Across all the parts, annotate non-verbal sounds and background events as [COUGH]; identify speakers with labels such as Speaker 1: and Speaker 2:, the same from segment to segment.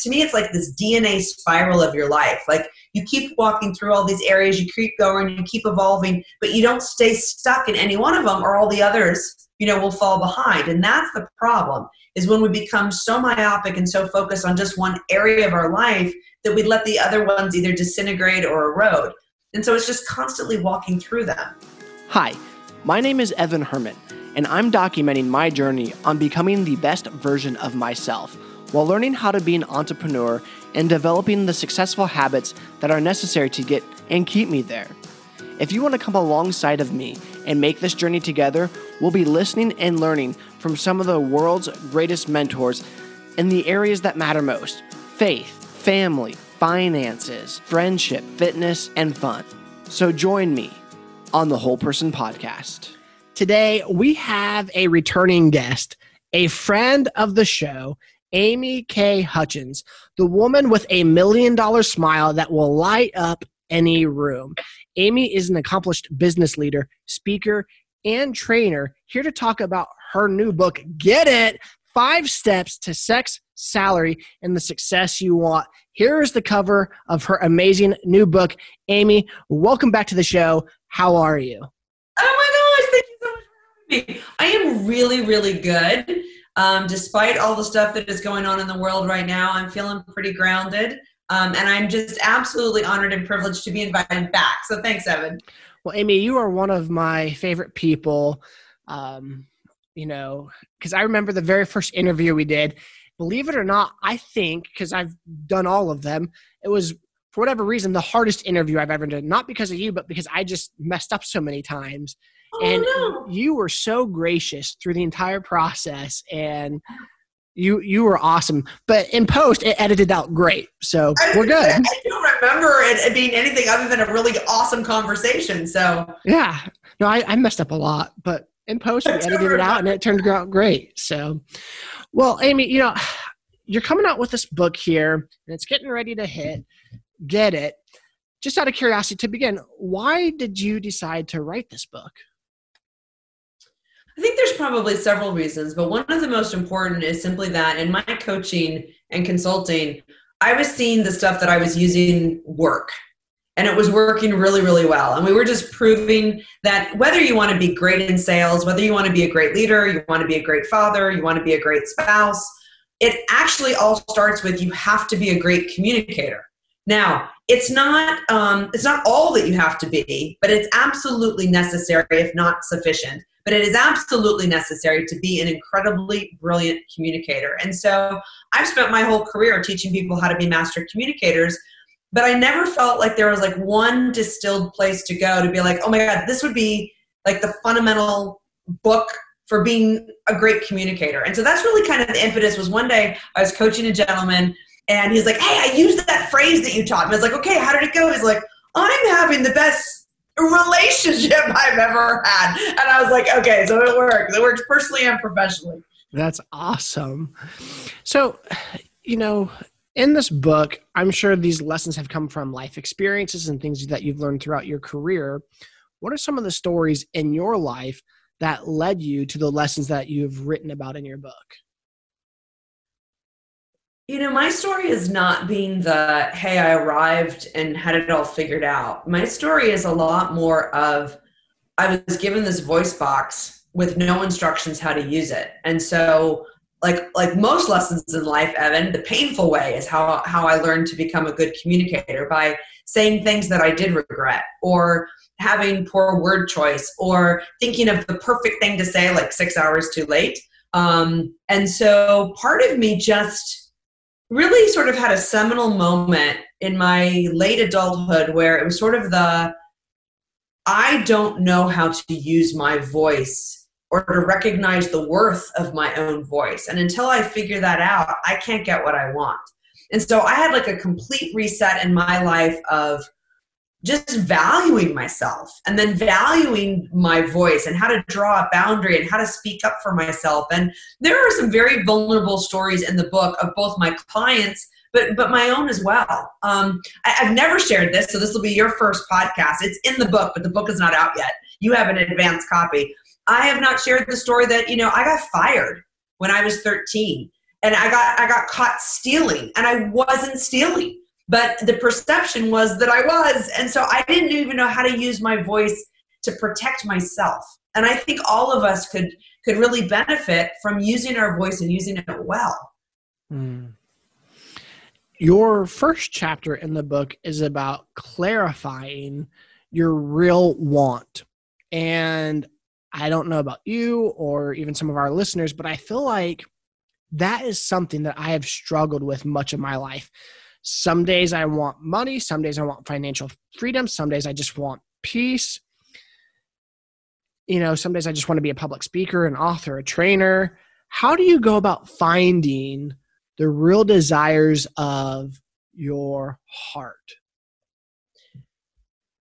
Speaker 1: to me, it's like this DNA spiral of your life. Like you keep walking through all these areas, you keep going, you keep evolving, but you don't stay stuck in any one of them, or all the others, you know, will fall behind. And that's the problem is when we become so myopic and so focused on just one area of our life that we let the other ones either disintegrate or erode. And so it's just constantly walking through them.
Speaker 2: Hi, my name is Evan Herman, and I'm documenting my journey on becoming the best version of myself while learning how to be an entrepreneur and developing the successful habits that are necessary to get and keep me there. If you want to come alongside of me and make this journey together, we'll be listening and learning from some of the world's greatest mentors in the areas that matter most faith, family, finances, friendship, fitness, and fun. So join me on the Whole Person Podcast.
Speaker 3: Today, we have a returning guest, a friend of the show, Amy K. Hutchens, the woman with a million dollar smile that will light up any room. Amy is an accomplished business leader, speaker, and trainer here to talk about her new book, Get It Five Steps to Sex, Salary, and the Success You Want. Here is the cover of her amazing new book. Amy, welcome back to the show. How are you?
Speaker 1: Oh my gosh, thank you so much for having me. I am really, really good. Um, despite all the stuff that is going on in the world right now, I'm feeling pretty grounded. Um, and I'm just absolutely honored and privileged to be invited back. So thanks, Evan.
Speaker 3: Well, Amy, you are one of my favorite people. Um, you know, because I remember the very first interview we did. Believe it or not, I think because I've done all of them, it was for whatever reason the hardest interview I've ever done. Not because of you, but because I just messed up so many times.
Speaker 1: Oh,
Speaker 3: and
Speaker 1: no.
Speaker 3: you were so gracious through the entire process, and you you were awesome. But in post, it edited out great, so
Speaker 1: I,
Speaker 3: we're good.
Speaker 1: I don't remember it being anything other than a really awesome conversation. So
Speaker 3: Yeah. No, I, I messed up a lot, but in post we edited it out and it turned out great. So, well, Amy, you know, you're coming out with this book here and it's getting ready to hit. Get it. Just out of curiosity to begin, why did you decide to write this book?
Speaker 1: I think there's probably several reasons, but one of the most important is simply that in my coaching and consulting, I was seeing the stuff that I was using work. And it was working really, really well. And we were just proving that whether you want to be great in sales, whether you want to be a great leader, you want to be a great father, you want to be a great spouse, it actually all starts with you have to be a great communicator. Now, it's not um, it's not all that you have to be, but it's absolutely necessary, if not sufficient. But it is absolutely necessary to be an incredibly brilliant communicator. And so I've spent my whole career teaching people how to be master communicators, but I never felt like there was like one distilled place to go to be like, oh my God, this would be like the fundamental book for being a great communicator. And so that's really kind of the impetus was one day I was coaching a gentleman and he's like, hey, I used that phrase that you taught me. I was like, okay, how did it go? He's like, I'm having the best relationship [LAUGHS] I've ever had. And I was like, okay, so it works. It works personally and professionally.
Speaker 3: That's awesome. So, you know, in this book, I'm sure these lessons have come from life experiences and things that you've learned throughout your career. What are some of the stories in your life that led you to the lessons that you've written about in your book?
Speaker 1: You know, my story is not being the, hey, I arrived and had it all figured out. My story is a lot more of, I was given this voice box with no instructions how to use it. And so, like like most lessons in life, Evan, the painful way is how how I learned to become a good communicator by saying things that I did regret or having poor word choice or thinking of the perfect thing to say like six hours too late. Um, and so part of me just really sort of had a seminal moment in my late adulthood where it was sort of the I don't know how to use my voice or to recognize the worth of my own voice. And until I figure that out, I can't get what I want. And so I had like a complete reset in my life of just valuing myself and then valuing my voice and how to draw a boundary and how to speak up for myself. And there are some very vulnerable stories in the book of both my clients but but my own as well. Um, I, have never shared this, so this will be your first podcast. It's in the book, but the book is not out yet. You have an advanced copy. I have not shared the story that you know I got fired when I was 13, and I got I got caught stealing and I wasn't stealing but the perception was that I was and so I didn't even know how to use my voice to protect myself and I think all of us could could really benefit from using our voice and using it well mm.
Speaker 3: your first chapter in the book is about clarifying your real want and I don't know about you or even some of our listeners but I feel like that is something that I have struggled with much of my life. Some days I want money, some days I want financial freedom, some days I just want peace. You know, some days I just want to be a public speaker, an author, a trainer. How do you go about finding the real desires of your heart?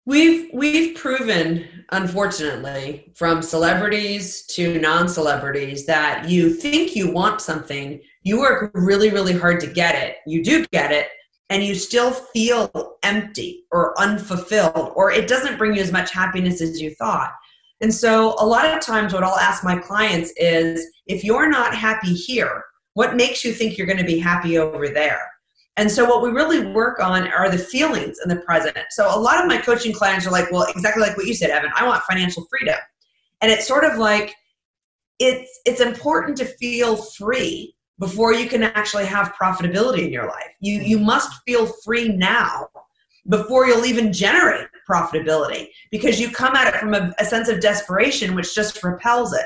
Speaker 1: We've we've proven, unfortunately, from celebrities to non-celebrities that you think you want something, you work really, really hard to get it. You do get it, and you still feel empty or unfulfilled, or it doesn't bring you as much happiness as you thought. And so, a lot of times, what I'll ask my clients is, if you're not happy here, what makes you think you're going to be happy over there? And so, what we really work on are the feelings in the present. So, a lot of my coaching clients are like, well, exactly like what you said, Evan, I want financial freedom. And it's sort of like, it's, it's important to feel free before you can actually have profitability in your life. You, you must feel free now before you'll even generate profitability because you come at it from a, a sense of desperation, which just repels it.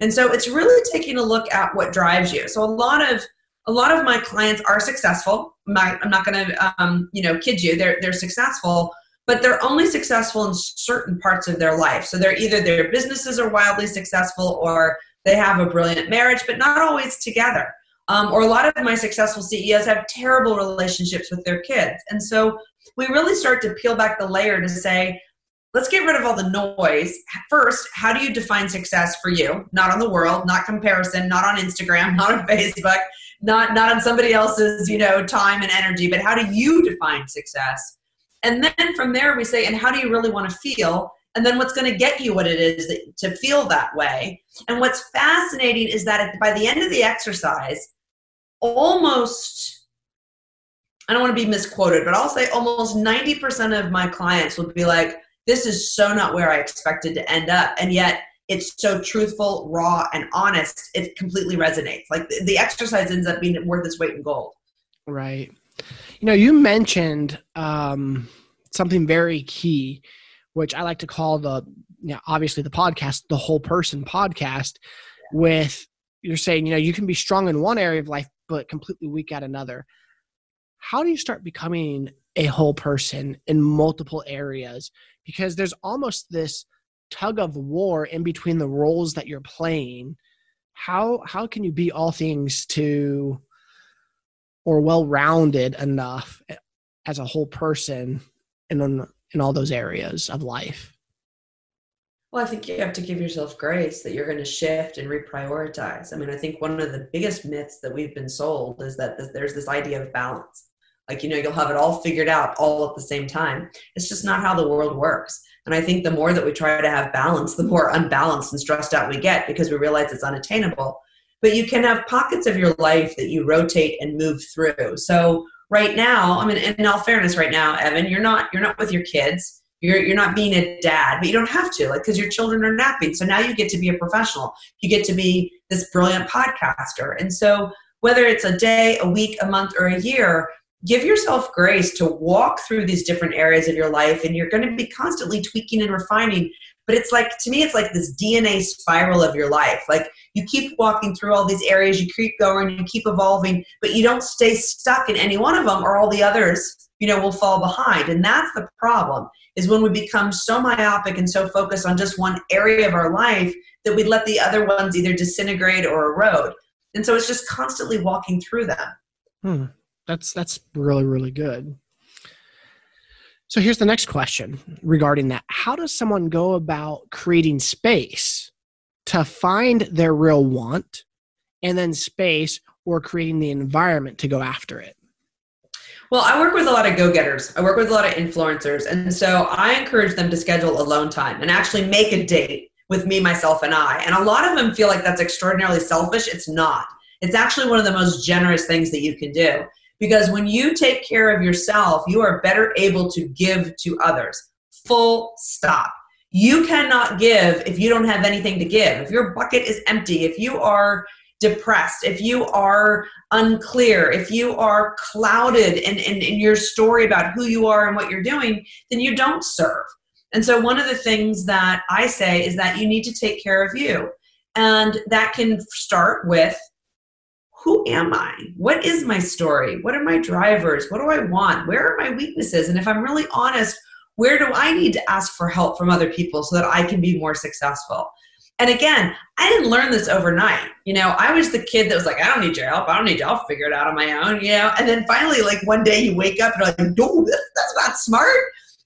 Speaker 1: And so, it's really taking a look at what drives you. So, a lot of a lot of my clients are successful. My, I'm not going to, um, you know, kid you. They're they're successful, but they're only successful in certain parts of their life. So they're either their businesses are wildly successful, or they have a brilliant marriage, but not always together. Um, or a lot of my successful CEOs have terrible relationships with their kids, and so we really start to peel back the layer to say, let's get rid of all the noise. First, how do you define success for you? Not on the world, not comparison, not on Instagram, [LAUGHS] not on Facebook not not on somebody else's you know time and energy but how do you define success and then from there we say and how do you really want to feel and then what's going to get you what it is that, to feel that way and what's fascinating is that by the end of the exercise almost i don't want to be misquoted but i'll say almost 90% of my clients will be like this is so not where i expected to end up and yet it's so truthful, raw, and honest, it completely resonates. Like the, exercise ends up being worth its weight in gold.
Speaker 3: Right. You know, you mentioned um, something very key, which I like to call the, you know, obviously the podcast, the whole person podcast, yeah. with you're saying, you know, you can be strong in one area of life, but completely weak at another. How do you start becoming a whole person in multiple areas? Because there's almost this tug of war in between the roles that you're playing how how can you be all things to or well rounded enough as a whole person in in all those areas of life
Speaker 1: well, I think you have to give yourself grace that you're going to shift and reprioritize. I mean, I think one of the biggest myths that we've been sold is that there's this idea of balance. Like, you know, you'll have it all figured out all at the same time. It's just not how the world works. And I think the more that we try to have balance, the more unbalanced and stressed out we get because we realize it's unattainable. But you can have pockets of your life that you rotate and move through. So right now, I mean, in all fairness, right now, Evan, you're not you're not with your kids. You're you're not being a dad, but you don't have to, like, because your children are napping. So now you get to be a professional. You get to be this brilliant podcaster. And so whether it's a day, a week, a month, or a year, give yourself grace to walk through these different areas of your life and you're going to be constantly tweaking and refining but it's like to me it's like this dna spiral of your life like you keep walking through all these areas you keep going you keep evolving but you don't stay stuck in any one of them or all the others you know will fall behind and that's the problem is when we become so myopic and so focused on just one area of our life that we let the other ones either disintegrate or erode and so it's just constantly walking through them
Speaker 3: hmm. That's that's really really good. So here's the next question regarding that. How does someone go about creating space to find their real want and then space or creating the environment to go after it?
Speaker 1: Well, I work with a lot of go getters. I work with a lot of influencers. And so I encourage them to schedule alone time and actually make a date with me, myself, and I. And a lot of them feel like that's extraordinarily selfish. It's not It's actually one of the most generous things that you can do because when you take care of yourself, you are better able to give to others. Full stop. You cannot give if you don't have anything to give. If your bucket is empty, if you are depressed, if you are unclear, if you are clouded in, in, in your story about who you are and what you're doing, then you don't serve. And so, one of the things that I say is that you need to take care of you. And that can start with who am I? What is my story? What are my drivers? What do I want? Where are my weaknesses? And if I'm really honest, where do I need to ask for help from other people so that I can be more successful? And again, I didn't learn this overnight. You know, I was the kid that was like, I don't need your help. I don't need you. I'll figure it out on my own, you know? And then finally, like one day you wake up and you're like, no, [LAUGHS] that's not smart.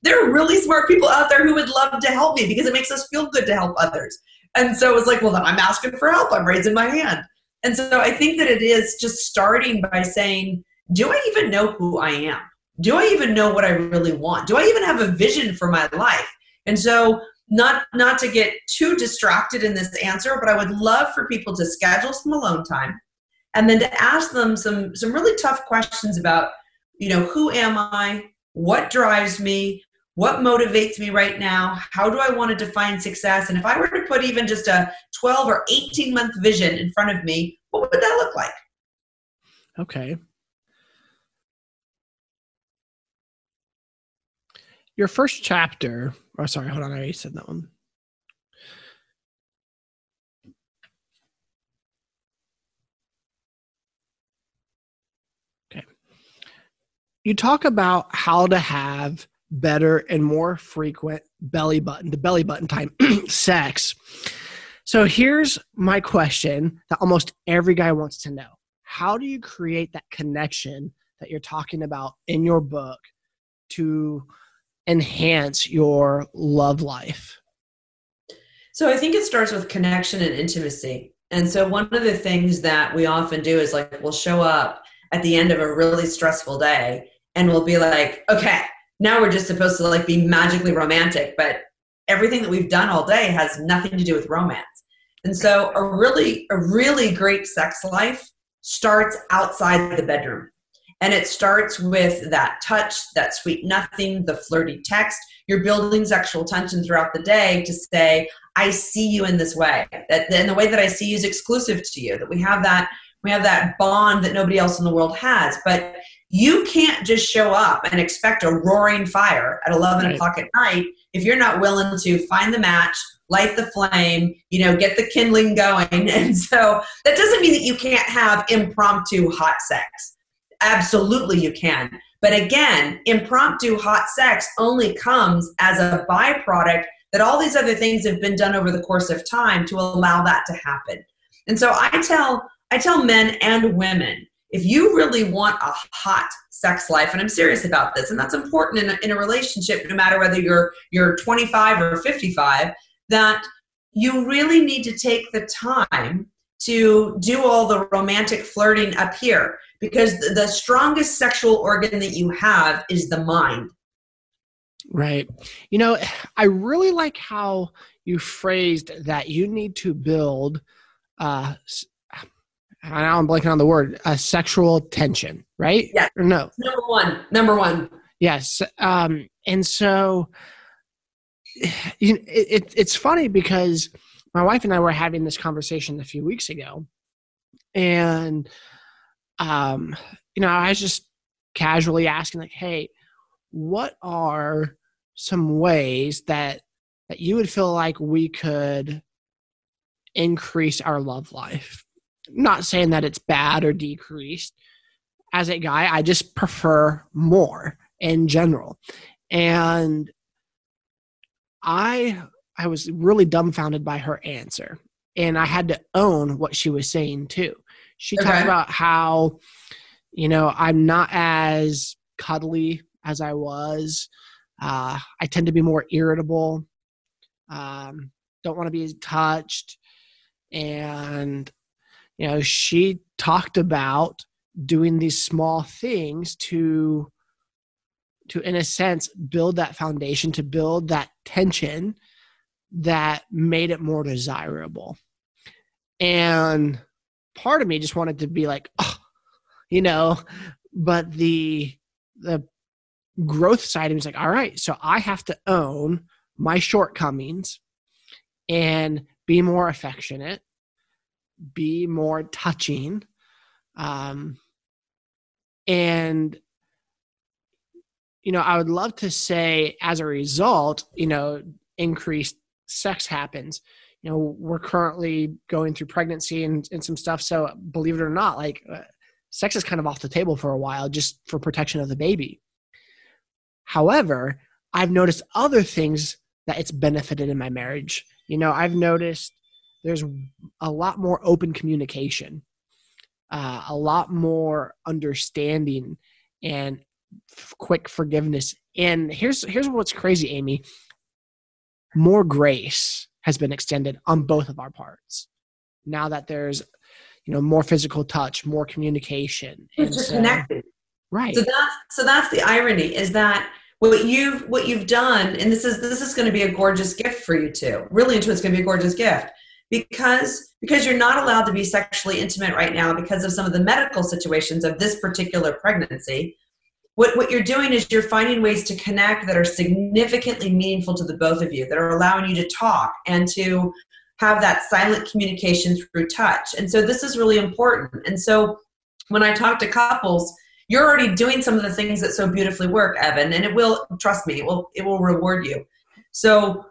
Speaker 1: There are really smart people out there who would love to help me because it makes us feel good to help others. And so it was like, well, then I'm asking for help. I'm raising my hand. And so I think that it is just starting by saying, do I even know who I am? Do I even know what I really want? Do I even have a vision for my life? And so not not to get too distracted in this answer, but I would love for people to schedule some alone time and then to ask them some some really tough questions about, you know, who am I? What drives me? What motivates me right now? How do I want to define success? And if I were to put even just a 12 or 18 month vision in front of me, what would that look like?
Speaker 3: Okay. Your first chapter Oh, sorry. Hold on. I already said that one. Okay. You talk about how to have better and more frequent belly button, the belly button time [CLEARS THROAT] sex. So here's my question that almost every guy wants to know. How do you create that connection that you're talking about in your book to enhance your love life?
Speaker 1: So I think it starts with connection and intimacy. And so one of the things that we often do is like we'll show up at the end of a really stressful day and we'll be like, okay, now we're just supposed to like be magically romantic, but everything that we've done all day has nothing to do with romance. And so a really a really great sex life starts outside the bedroom. And it starts with that touch, that sweet nothing, the flirty text. You're building sexual tension throughout the day to say, I see you in this way. That and the way that I see you is exclusive to you. That we have that we have that bond that nobody else in the world has. But you can't just show up and expect a roaring fire at 11 right. o'clock at night if you're not willing to find the match light the flame you know get the kindling going [LAUGHS] and so that doesn't mean that you can't have impromptu hot sex Absolutely, you can. But again, impromptu hot sex only comes as a byproduct that all these other things have been done over the course of time to allow that to happen. And so I tell I tell men and women, if you really want a hot sex life, and I'm serious about this, and that's important in a, in a relationship, no matter whether you're you're 25 or 55, that you really need to take the time to do all the romantic flirting up here because the strongest sexual organ that you have is the mind.
Speaker 3: Right. You know, I really like how you phrased that you need to build uh now I'm blanking on the word, a sexual tension, right?
Speaker 1: Yeah.
Speaker 3: Or no.
Speaker 1: Number one. Number one.
Speaker 3: Yes. Um, and so [SIGHS] you know, it, it, it's funny because my wife and I were having this conversation a few weeks ago, and um, you know, I was just casually asking, like, "Hey, what are some ways that that you would feel like we could increase our love life?" not saying that it's bad or decreased. As a guy, I just prefer more in general, and I I was really dumbfounded by her answer. And I had to own what she was saying too. She okay. talked about how, you know, I'm not as cuddly as I was. Uh, I tend to be more irritable. Um, don't want to be touched. And, you know, she talked about doing these small things to to in a sense build that foundation to build that tension that made it more desirable. And part of me just wanted to be like, oh, you know, but the the growth side is like, all right, so I have to own my shortcomings and be more affectionate, be more touching, um, and you know, I would love to say as a result, you know, increased sex happens. You know, we're currently going through pregnancy and, and some stuff. So believe it or not, like uh, sex is kind of off the table for a while just for protection of the baby. However, I've noticed other things that it's benefited in my marriage. You know, I've noticed there's a lot more open communication, uh, a lot more understanding, and f- quick forgiveness. And here's here's what's crazy, Amy. More grace has been extended on both of our parts. Now that there's, you know, more physical touch, more communication,
Speaker 1: and so, connected.
Speaker 3: Right.
Speaker 1: So that's so that's the irony is that what you've what you've done, and this is this is going to be a gorgeous gift for you too. Really into it's going to be a gorgeous gift because because you're not allowed to be sexually intimate right now because of some of the medical situations of this particular pregnancy what, what you're doing is you're finding ways to connect that are significantly meaningful to the both of you that are allowing you to talk and to have that silent communication through touch. And so this is really important. And so when i talk to couples you're already doing some of the things that so beautifully work evan and it will trust me it will it will reward you. So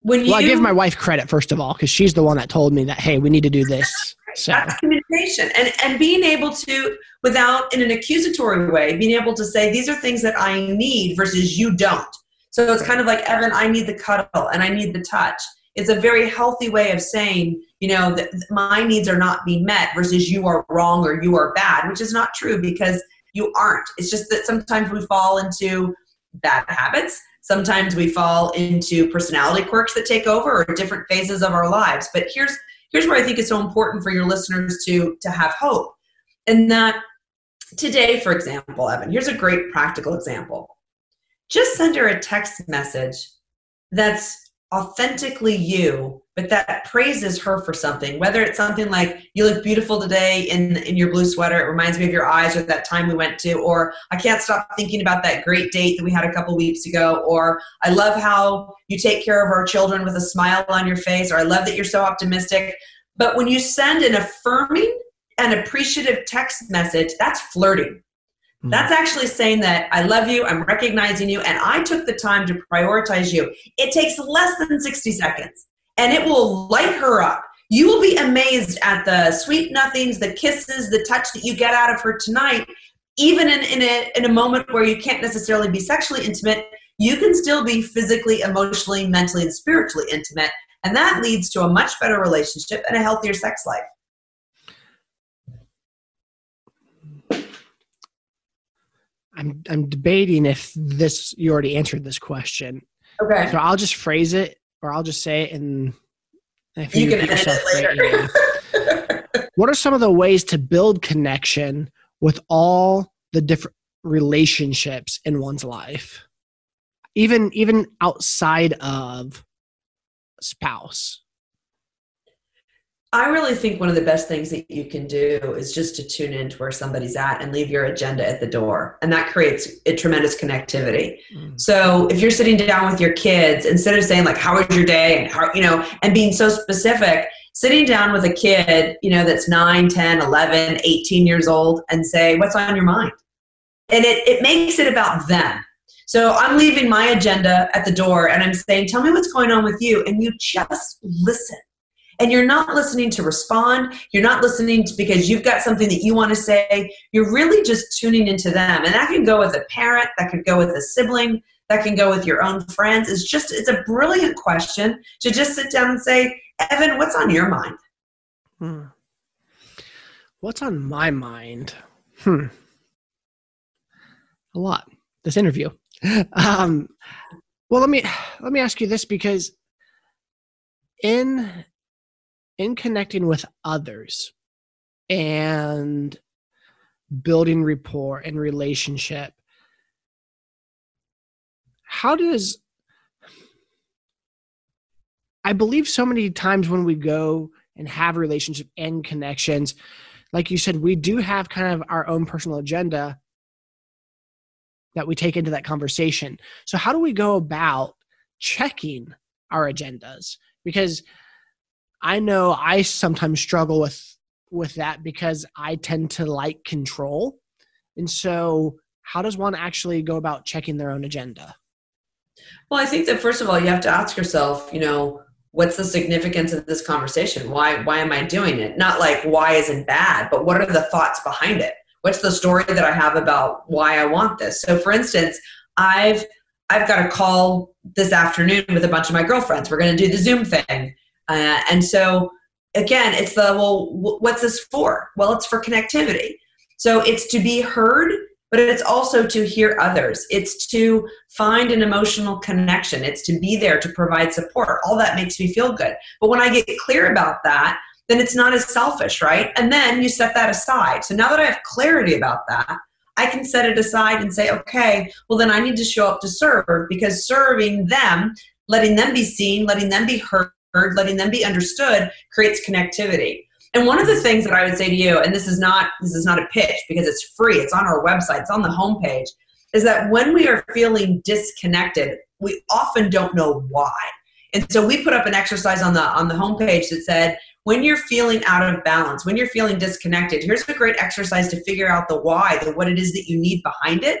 Speaker 1: when you
Speaker 3: well i give my wife credit first of all because she's the one that told me that hey we need to do this so.
Speaker 1: That's communication. And, and being able to, without in an accusatory way, being able to say, these are things that I need versus you don't. So it's kind of like, Evan, I need the cuddle and I need the touch. It's a very healthy way of saying, you know, that my needs are not being met versus you are wrong or you are bad, which is not true because you aren't. It's just that sometimes we fall into bad habits. Sometimes we fall into personality quirks that take over or different phases of our lives. But here's here's where I think it's so important for your listeners to to have hope. And that today, for example, Evan, here's a great practical example. Just send her a text message that's authentically you but that praises her for something whether it's something like you look beautiful today in in your blue sweater it reminds me of your eyes or that time we went to or i can't stop thinking about that great date that we had a couple weeks ago or i love how you take care of our children with a smile on your face or i love that you're so optimistic but when you send an affirming and appreciative text message that's flirting Mm-hmm. That's actually saying that I love you, I'm recognizing you, and I took the time to prioritize you. It takes less than 60 seconds and it will light her up. You will be amazed at the sweet nothings, the kisses, the touch that you get out of her tonight. Even in, in, a, in a moment where you can't necessarily be sexually intimate, you can still be physically, emotionally, mentally, and spiritually intimate. And that leads to a much better relationship and a healthier sex life.
Speaker 3: I'm I'm debating if this you already answered this question.
Speaker 1: Okay.
Speaker 3: So I'll just phrase it, or I'll just say it, and
Speaker 1: if you, you can edit it
Speaker 3: later. [LAUGHS] what are some of the ways to build connection with all the different relationships in one's life, even even outside of spouse?
Speaker 1: I really think one of the best things that you can do is just to tune in to where somebody's at and leave your agenda at the door. And that creates a tremendous connectivity. Mm. So if you're sitting down with your kids, instead of saying like, how was your day? And how, you know, and being so specific, sitting down with a kid, you know, that's 9, 10, 11, 18 years old and say, what's on your mind? And it, it makes it about them. So I'm leaving my agenda at the door and I'm saying, tell me what's going on with you. And you just listen and you're not listening to respond. You're not listening to because you've got something that you want to say. You're really just tuning into them. And that can go with a parent that could go with a sibling that can go with your own friends. It's just it's a brilliant question to just sit down and say evan what's on your mind?
Speaker 3: Hmm. what's on my mind? Hmm. A lot. This interview. [LAUGHS] Um well let me let me ask you this because in in connecting with others and building rapport and relationship how does i believe so many times when we go and have relationship and connections like you said, we do have kind of our own personal agenda that we take into that conversation. So, how do we go about checking our agendas? Because I know I sometimes struggle with with that because I tend to like control. And so, how does one actually go about checking their own agenda?
Speaker 1: Well, I think that first of all, you have to ask yourself, you know, what's the significance of this conversation? Why why am I doing it? Not like why isn't bad, but what are the thoughts behind it? What's the story that I have about why I want this? So for instance, I've I've got a call this afternoon with a bunch of my girlfriends. We're going to do the Zoom thing. Uh, and so again, it's the well, what's this for? Well, it's for connectivity. So it's to be heard but it's also to hear others. It's to find an emotional connection. It's to be there to provide support. All that makes me feel good. But when I get clear about that, then it's not as selfish, right? And then you set that aside. So now that I have clarity about that, I can set it aside and say, okay, well, then I need to show up to serve because serving them, letting them be seen, letting them be heard, letting them be understood creates connectivity. And one of the things that I would say to you, and this is not this is not a pitch because it's free, it's on our website, it's on the homepage, is that when we are feeling disconnected, we often don't know why. And so we put up an exercise on the on the homepage that said, when you're feeling out of balance, when you're feeling disconnected, here's a great exercise to figure out the why, the what it is that you need behind it,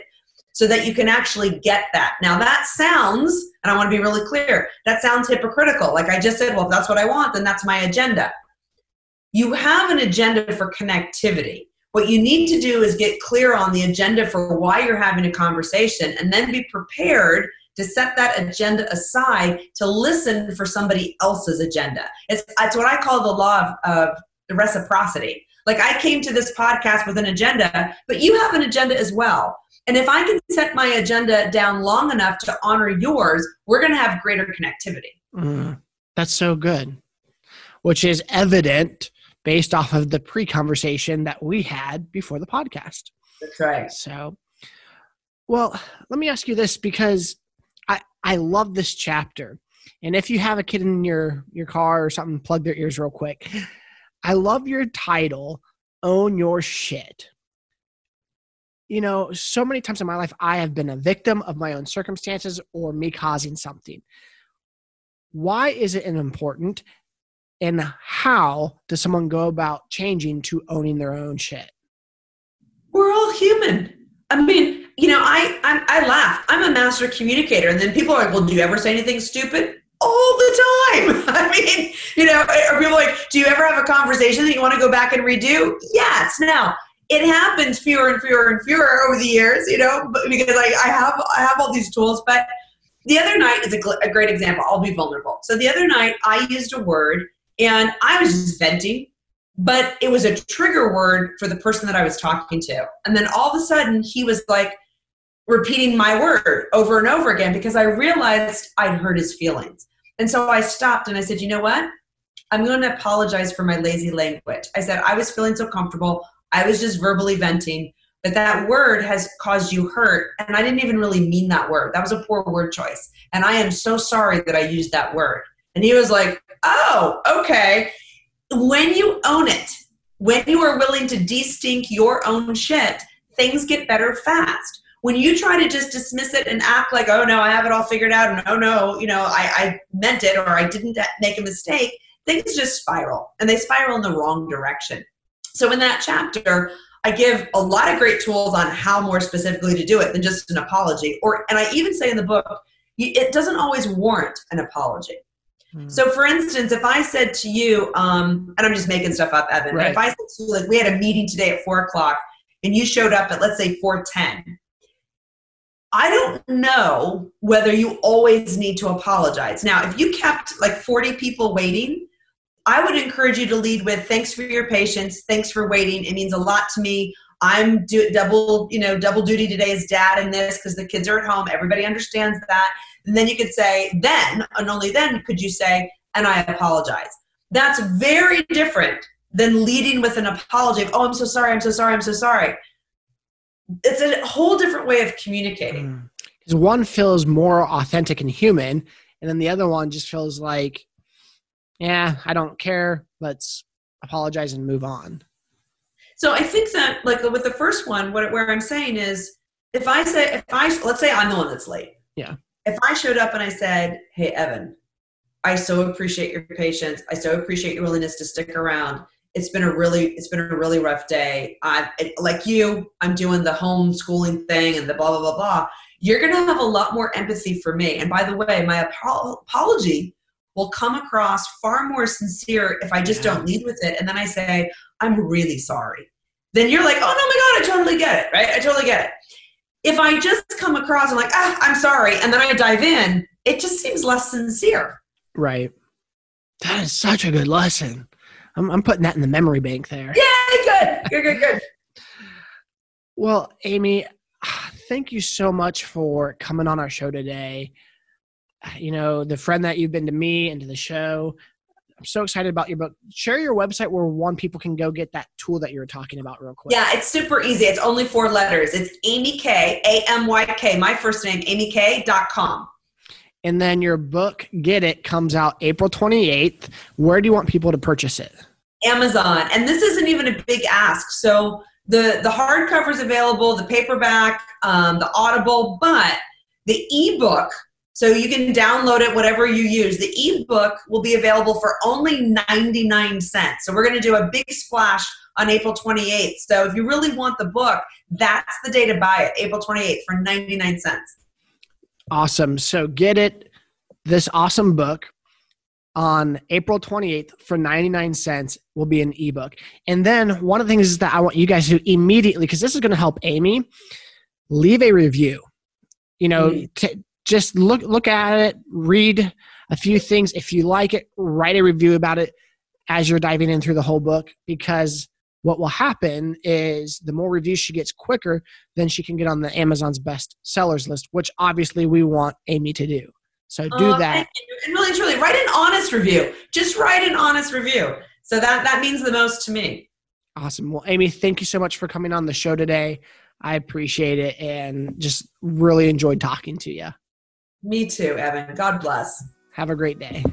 Speaker 1: so that you can actually get that. Now that sounds, and I want to be really clear, that sounds hypocritical. Like I just said, well, if that's what I want, then that's my agenda you have an agenda for connectivity. What you need to do is get clear on the agenda for why you're having a conversation and then be prepared to set that agenda aside to listen for somebody else's agenda. It's, it's what I call the law of, of reciprocity. Like I came to this podcast with an agenda, but you have an agenda as well. And if I can set my agenda down long enough to honor yours, we're going to have greater connectivity.
Speaker 3: Mm, that's so good, which is evident based off of the pre conversation that we had before the podcast.
Speaker 1: That's right.
Speaker 3: So, well, let me ask you this because I, I love this chapter. And if you have a kid in your, your car or something, plug their ears real quick. I love your title, Own Your Shit. You know, so many times in my life, I have been a victim of my own circumstances or me causing something. Why is it important? and how does someone go about changing to owning their own shit?
Speaker 1: We're all human. I mean, you know, I, I I laugh. I'm a master communicator, and then people are like, "Well, do you ever say anything stupid?" All the time. [LAUGHS] I mean, you know, are people like, "Do you ever have a conversation that you want to go back and redo?" Yes. Now, it happens fewer and fewer and fewer over the years, you know, because I, I have I have all these tools. But the other night is a, a great example. I'll be vulnerable. So the other night, I used a word and I was just venting, but it was a trigger word for the person that I was talking to. And then all of a sudden, he was like repeating my word over and over again because I realized I'd hurt his feelings. And so I stopped and I said, you know what? I'm going to apologize for my lazy language. I said, I was feeling so comfortable. I was just verbally venting, but that word has caused you hurt. And I didn't even really mean that word. That was a poor word choice. And I am so sorry that I used that word. And he was like, oh, okay. When you own it, when you are willing to de-stink your own shit, things get better fast. When you try to just dismiss it and act like, oh no, I have it all figured out, and oh no, you know, I, I meant it or I didn't make a mistake, things just spiral and they spiral in the wrong direction. So in that chapter, I give a lot of great tools on how more specifically to do it than just an apology. Or and I even say in the book, it doesn't always warrant an apology. Hmm. So, for instance, if I said to you, um, and I'm just making stuff up, Evan, right. if I said to you, like, we had a meeting today at four o'clock, and you showed up at let's say four ten, I don't know whether you always need to apologize. Now, if you kept like 40 people waiting, I would encourage you to lead with thanks for your patience, thanks for waiting. It means a lot to me. I'm do, double, you know, double duty today as dad in this because the kids are at home. Everybody understands that. And then you could say, then, and only then could you say, and I apologize. That's very different than leading with an apology of, oh, I'm so sorry, I'm so sorry, I'm so sorry. It's a whole different way of communicating.
Speaker 3: Because mm. one feels more authentic and human, and then the other one just feels like, yeah, I don't care. Let's apologize and move on.
Speaker 1: So I think that like with the first one, what where I'm saying is if I say if I let's say I'm the one that's late.
Speaker 3: Yeah.
Speaker 1: If I showed up and I said, "Hey Evan, I so appreciate your patience. I so appreciate your willingness to stick around. It's been a really it's been a really rough day. I like you, I'm doing the homeschooling thing and the blah blah blah blah. You're going to have a lot more empathy for me. And by the way, my apology will come across far more sincere if I just yeah. don't lead with it. And then I say, I'm really sorry. Then you're like, oh no, my God, I totally get it, right? I totally get it. If I just come across and like, ah, I'm sorry, and then I dive in, it just seems less sincere.
Speaker 3: Right. That is such a good lesson. I'm, I'm putting that in the memory bank there.
Speaker 1: Yeah, good. Good, good, good. [LAUGHS]
Speaker 3: well, Amy, [SIGHS] thank you so much for coming on our show today. You know, the friend that you've been to me and to the show. I'm so excited about your book. Share your website where one people can go get that tool that you were talking about real quick.
Speaker 1: Yeah, it's super easy. It's only four letters. It's Amy K, A M Y K, my first name, amyk.com.
Speaker 3: And then your book, Get It, comes out April 28th. Where do you want people to purchase it?
Speaker 1: Amazon. And this isn't even a big ask. So the, the hardcover is available, the paperback, um, the Audible, but the ebook so you can download it, whatever you use. The ebook will be available for only 99 cents. So we're going to do a big splash on April 28th. So if you really want the book, that's the day to buy it, April 28th for 99 cents.
Speaker 3: Awesome. So get it, this awesome book on April 28th for 99 cents will be an ebook. And then one of the things is that I want you guys to immediately, because this is going to help Amy, leave a review. You know, mm. t- just look look at it, read a few things. If you like it, write a review about it as you're diving in through the whole book because what will happen is the more reviews she gets quicker, then she can get on the Amazon's best sellers list, which obviously we want Amy to do. So do uh, that.
Speaker 1: And really truly write an honest review. Just write an honest review. So that that means the most to me.
Speaker 3: Awesome. Well, Amy, thank you so much for coming on the show today. I appreciate it and just really enjoyed talking to you.
Speaker 1: Me too, Evan. God bless.
Speaker 3: Have a great day.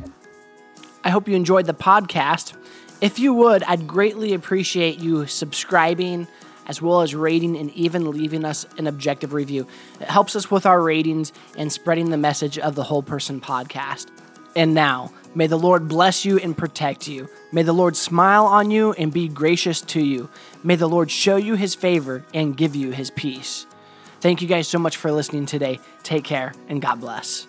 Speaker 2: I hope you enjoyed the podcast. If you would, I'd greatly appreciate you subscribing as well as rating and even leaving us an objective review. It helps us with our ratings and spreading the message of the Whole Person podcast. And now, may the Lord bless you and protect you. May the Lord smile on you and be gracious to you. May the Lord show you his favor and give you his peace. Thank you guys so much for listening today. Take care and God bless.